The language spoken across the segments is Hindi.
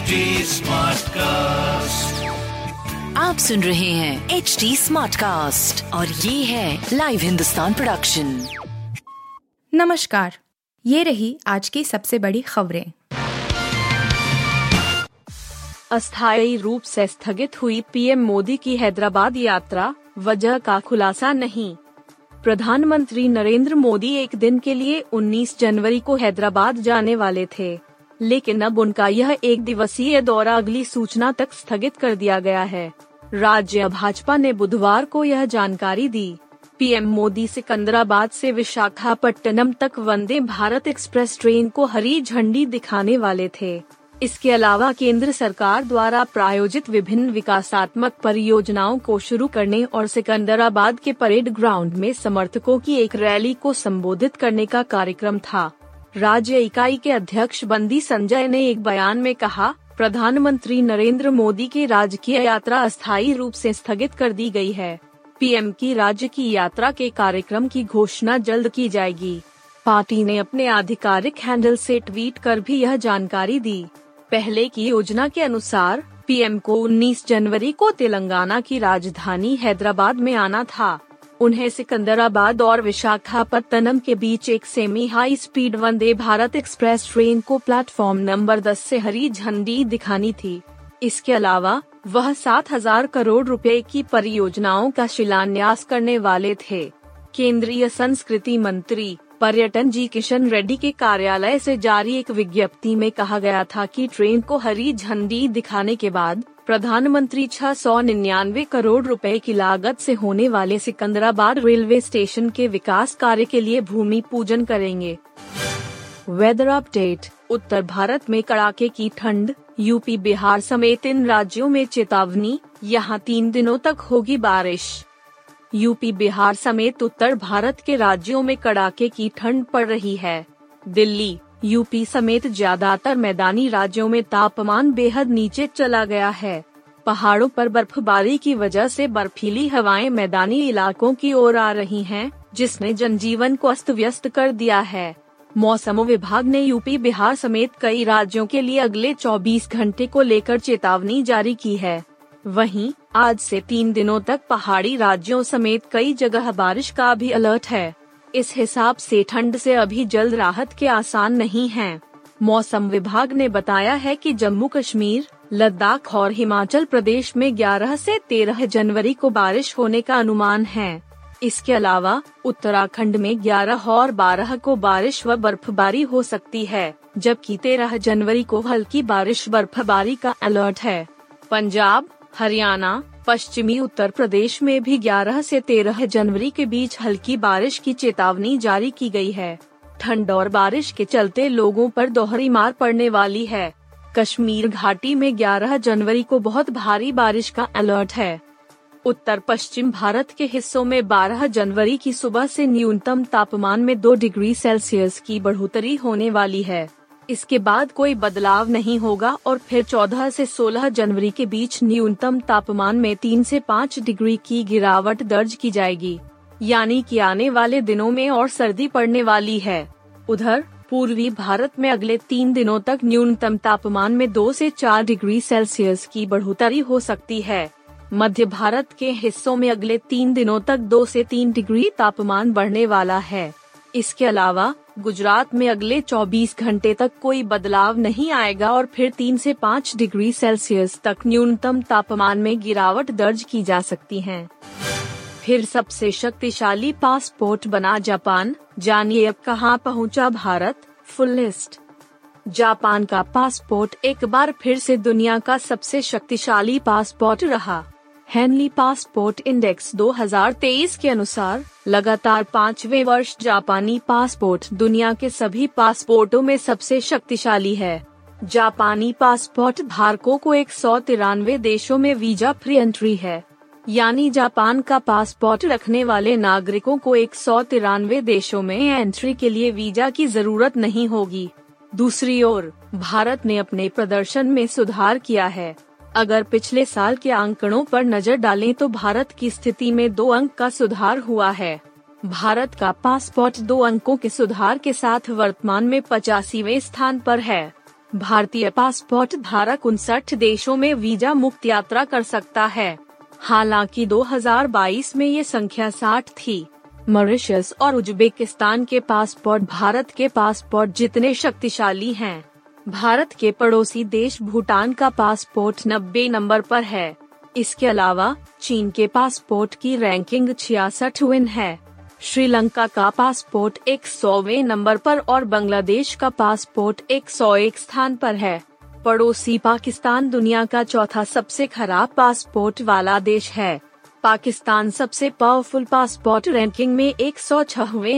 HD Smartcast. आप सुन रहे हैं एच डी स्मार्ट कास्ट और ये है लाइव हिंदुस्तान प्रोडक्शन नमस्कार ये रही आज की सबसे बड़ी खबरें। अस्थायी रूप से स्थगित हुई पीएम मोदी की हैदराबाद यात्रा वजह का खुलासा नहीं। प्रधानमंत्री नरेंद्र मोदी एक दिन के लिए 19 जनवरी को हैदराबाद जाने वाले थे। लेकिन अब उनका यह एक दिवसीय दौरा अगली सूचना तक स्थगित कर दिया गया है। राज्य भाजपा ने बुधवार को यह जानकारी दी। पीएम मोदी सिकंदराबाद से विशाखापट्टनम तक वंदे भारत एक्सप्रेस ट्रेन को हरी झंडी दिखाने वाले थे। इसके अलावा केंद्र सरकार द्वारा प्रायोजित विभिन्न विकासात्मक परियोजनाओं को शुरू करने और सिकंदराबाद के परेड ग्राउंड में समर्थकों की एक रैली को संबोधित करने का कार्यक्रम था। राज्य इकाई के अध्यक्ष बंदी संजय ने एक बयान में कहा, प्रधानमंत्री नरेंद्र मोदी की राजकीय यात्रा अस्थायी रूप से स्थगित कर दी गई है। पीएम की राज्य की यात्रा के कार्यक्रम की घोषणा जल्द की जाएगी। पार्टी ने अपने आधिकारिक हैंडल से ट्वीट कर भी यह जानकारी दी। पहले की योजना के अनुसार, पीएम को 19 जनवरी को तेलंगाना की राजधानी हैदराबाद में आना था। उन्हें सिकंदराबाद और विशाखापत्तनम के बीच एक semi high speed Vande Bharat express train को प्लेटफॉर्म नंबर 10 से हरी झंडी दिखानी थी। इसके अलावा, वह सात हज़ार करोड़ रुपए की परियोजनाओं का शिलान्यास करने वाले थे। केंद्रीय संस्कृति मंत्री, पर्यटन जी किशन रेड्डी के कार्यालय से जारी एक विज्ञप्ति में कहा गया था कि ट्रेन को हरी झंडी दिखाने के बाद प्रधानमंत्री छह सौ निन्यानवे करोड़ रुपए की लागत से होने वाले सिकंदराबाद रेलवे स्टेशन के विकास कार्य के लिए भूमि पूजन करेंगे। वेदर अपडेट उत्तर भारत में कड़ाके की ठंड, यूपी, बिहार समेत इन राज्यों में चेतावनी, यहाँ तीन दिनों तक होगी बारिश। यूपी, बिहार समेत उत्तर भारत के राज्यों में कड़ाके की ठंड पड़ रही है। दिल्ली, यूपी समेत ज़्यादातर मैदानी राज्यों में तापमान बेहद नीचे चला गया है। पहाड़ों पर बर्फबारी की वजह से बर्फीली हवाएँ मैदानी इलाकों की ओर आ रही हैं, जिसने जनजीवन को अस्त व्यस्त कर दिया है। मौसम विभाग ने यूपी बिहार समेत कई राज्यों के लिए अगले 24 घंटे को लेकर चेतावनी जारी की है। वहीं आज से तीन दिनों तक पहाड़ी राज्यों समेत कई जगह बारिश का भी अलर्ट है। इस हिसाब से ठंड से अभी जल्द राहत के आसान नहीं हैं। मौसम विभाग ने बताया है कि जम्मू कश्मीर लद्दाख और हिमाचल प्रदेश में 11 से 13 जनवरी को बारिश होने का अनुमान है। इसके अलावा, उत्तराखंड में 11 और 12 को बारिश व बर्फबारी हो सकती है, जबकि 13 जनवरी को हल्की बारिश बर्फबारी का अलर्ट है। पंजाब, हरियाणा, पश्चिमी उत्तर प्रदेश में भी 11 से 13 जनवरी के बीच हल्की बारिश की चेतावनी जारी की गई है। ठंड और बारिश के चलते लोगों पर दोहरी मार पड़ने वाली है। कश्मीर घाटी में 11 जनवरी को बहुत भारी बारिश का अलर्ट है। उत्तर पश्चिम भारत के हिस्सों में 12 जनवरी की सुबह से न्यूनतम तापमान में 2 डिग्री सेल्सियस की बढ़ोतरी होने वाली है। इसके बाद कोई बदलाव नहीं होगा और फिर 14 से 16 जनवरी के बीच न्यूनतम तापमान में 3 से 5 डिग्री की गिरावट दर्ज की जाएगी। यानी कि आने वाले दिनों में और सर्दी पड़ने वाली है। उधर पूर्वी भारत में अगले तीन दिनों तक न्यूनतम तापमान में दो से चार डिग्री सेल्सियस की बढ़ोतरी हो सकती है। मध्य भारत के हिस्सों में अगले तीन दिनों तक दो से तीन डिग्री तापमान बढ़ने वाला है। इसके अलावा, गुजरात में अगले 24 घंटे तक कोई बदलाव नहीं आएगा और फिर तीन से पाँच डिग्री सेल्सियस तक न्यूनतम तापमान में गिरावट दर्ज की जा सकती है। फिर सबसे शक्तिशाली पासपोर्ट बना जापान। जानिए अब कहाँ पहुँचा भारत? फुल लिस्ट जापान का पासपोर्ट एक बार फिर से दुनिया का सबसे शक्तिशाली पासपोर्ट रहा। हेनली पासपोर्ट इंडेक्स 2023 के अनुसार, लगातार पाँचवे वर्ष जापानी पासपोर्ट दुनिया के सभी पासपोर्टों में सबसे शक्तिशाली है। जापानी पासपोर्ट धारकों को एक सौ तिरानवे देशों में वीज़ा फ्री एंट्री है। यानी जापान का पासपोर्ट रखने वाले नागरिकों को एक सौ तिरानवे देशों में एंट्री के लिए वीज़ा की ज़रूरत नहीं होगी। दूसरी ओर, भारत ने अपने प्रदर्शन में सुधार किया है। अगर पिछले साल के आंकड़ों पर नज़र डालें तो भारत की स्थिति में दो अंक का सुधार हुआ है। भारत का पासपोर्ट दो अंकों के सुधार के साथ वर्तमान में पचासीवे स्थान पर है। भारतीय पासपोर्ट धारक उनसठ देशों में वीज़ा मुक्त यात्रा कर सकता है। हालाँकि 2022 में ये संख्या 60 थी। मॉरिशस और उज्बेकिस्तान के पासपोर्ट भारत के पासपोर्ट जितने शक्तिशाली हैं। भारत के पड़ोसी देश भूटान का पासपोर्ट 90 नंबर पर है। इसके अलावा, चीन के पासपोर्ट की रैंकिंग छियासठ विन है। श्रीलंका का पासपोर्ट एक नंबर पर और बांग्लादेश का पासपोर्ट एक सौ एक स्थान पर है। पड़ोसी पाकिस्तान दुनिया का चौथा सबसे खराब पासपोर्ट वाला देश है। पाकिस्तान सबसे पावरफुल पासपोर्ट रैंकिंग में एक सौ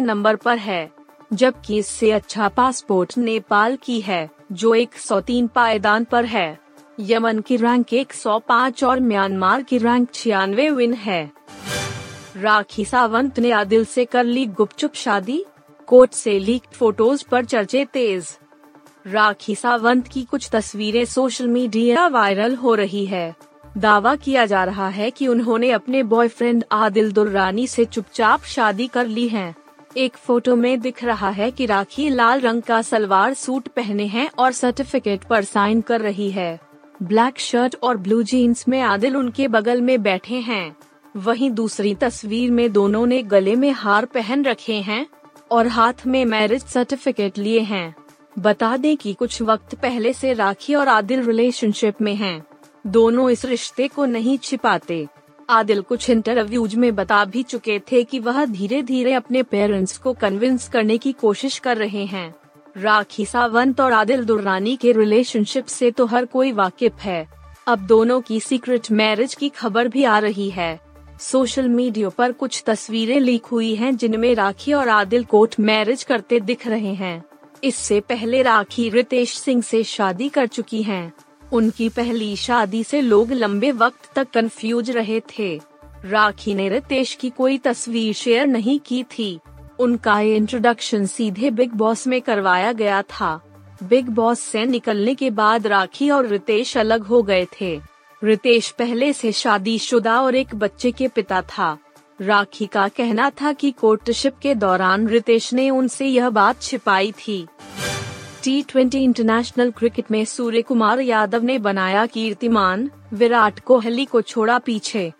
नंबर पर है, जबकि इससे अच्छा पासपोर्ट नेपाल की है, जो 103 पायदान पर है। यमन की रैंक 105 और म्यांमार की रैंक छियानवे विन है। राखी सावंत ने आदिल से कर ली गुपचुप शादी, कोर्ट से लीक फ़ोटोज़ पर चर्चे तेज। राखी सावंत की कुछ तस्वीरें सोशल मीडिया वायरल हो रही है। दावा किया जा रहा है कि उन्होंने अपने बॉयफ्रेंड आदिल दुर्रानी से चुपचाप शादी कर ली है। एक फ़ोटो में दिख रहा है कि राखी लाल रंग का सलवार सूट पहने हैं और सर्टिफिकेट पर साइन कर रही है। ब्लैक शर्ट और ब्लू जीन्स में आदिल उनके बगल में बैठे हैं। वहीं दूसरी तस्वीर में दोनों ने गले में हार पहन रखे हैं और हाथ में मैरिज सर्टिफिकेट लिए हैं। बता दें कि कुछ वक्त पहले से राखी और आदिल रिलेशनशिप में हैं। दोनों इस रिश्ते को नहीं छिपाते। आदिल कुछ इंटरव्यूज़ में बता भी चुके थे कि वह धीरे धीरे अपने पेरेंट्स को कन्विंस करने की कोशिश कर रहे हैं। राखी सावंत और आदिल दुर्रानी के रिलेशनशिप से तो हर कोई वाकिफ है। अब दोनों की सीक्रेट मैरिज की खबर भी आ रही है। सोशल मीडिया पर कुछ तस्वीरें लीक हुई हैं जिनमें राखी और आदिल कोर्ट मैरिज करते दिख रहे हैं। इससे पहले राखी रितेश सिंह से शादी कर चुकी हैं। उनकी पहली शादी से लोग लंबे वक्त तक कंफ्यूज रहे थे। राखी ने रितेश की कोई तस्वीर शेयर नहीं की थी। उनका इंट्रोडक्शन सीधे बिग बॉस में करवाया गया था। बिग बॉस से निकलने के बाद राखी और रितेश अलग हो गए थे। रितेश पहले से शादीशुदा और एक बच्चे के पिता था। राखी का कहना था कि कोर्टशिप के दौरान रितेश ने उनसे यह बात छिपाई थी। टी ट्वेंटी इंटरनेशनल क्रिकेट में सूर्य कुमार यादव ने बनाया कीर्तिमान, विराट कोहली को छोड़ा पीछे।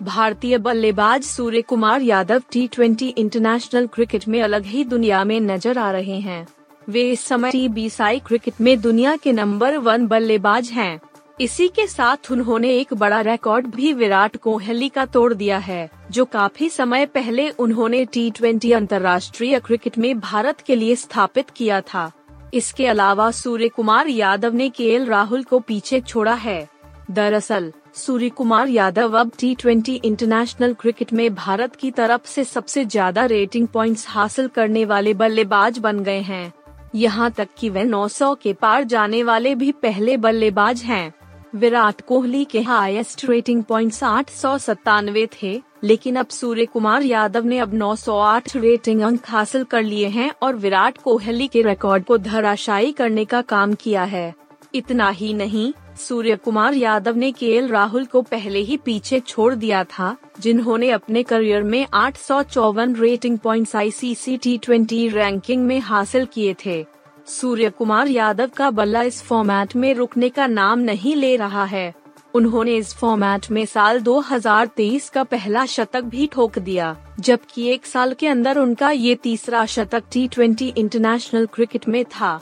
भारतीय बल्लेबाज Surya Kumar Yadav T twenty international cricket में अलग ही दुनिया में नज़र आ रहे हैं। वे इस समय टी बीसाई क्रिकेट में दुनिया के नंबर वन बल्लेबाज हैं। इसी के साथ उन्होंने एक बड़ा रिकॉर्ड भी विराट कोहली का तोड़ दिया है, जो काफ़ी समय पहले उन्होंने टी ट्वेंटी अंतर्राष्ट्रीय क्रिकेट में भारत के लिए स्थापित किया था। इसके अलावा सूर्य कुमार यादव ने के राहुल को पीछे छोड़ा है। दरअसल सूर्य कुमार यादव अब टी ट्वेंटी इंटरनेशनल क्रिकेट में भारत की तरफ़ से सबसे ज़्यादा रेटिंग पॉइंट्स हासिल करने वाले बल्लेबाज बन गए हैं। यहाँ तक कि वे 900 के पार जाने वाले भी पहले बल्लेबाज हैं। विराट कोहली के हाईएस्ट रेटिंग पॉइंट्स आठ सौ सत्तानवे थे, लेकिन अब सूर्य कुमार यादव ने अब 908 रेटिंग अंक हासिल कर लिए हैं और विराट कोहली के रिकॉर्ड को धराशायी करने का काम किया है। इतना ही नहीं सूर्य कुमार यादव ने के राहुल को पहले ही पीछे छोड़ दिया था, जिन्होंने अपने करियर में आठ सौ चौवन rating points ICC T twenty ranking में हासिल किए थे। सूर्य कुमार यादव का बल्ला इस फॉर्मेट में रुकने का नाम नहीं ले रहा है। उन्होंने इस फॉर्मेट में साल 2023 का पहला शतक भी ठोक दिया, जबकि एक साल के अंदर उनका ये तीसरा शतक टी इंटरनेशनल क्रिकेट में था।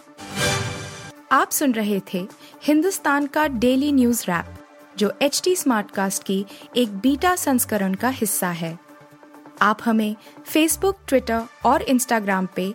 आप सुन रहे थे हिंदुस्तान का डेली न्यूज़ रैप जो एच टी स्मार्ट कास्ट की एक बीटा संस्करण का हिस्सा है। आप हमें फेसबुक ट्विटर और इंस्टाग्राम पे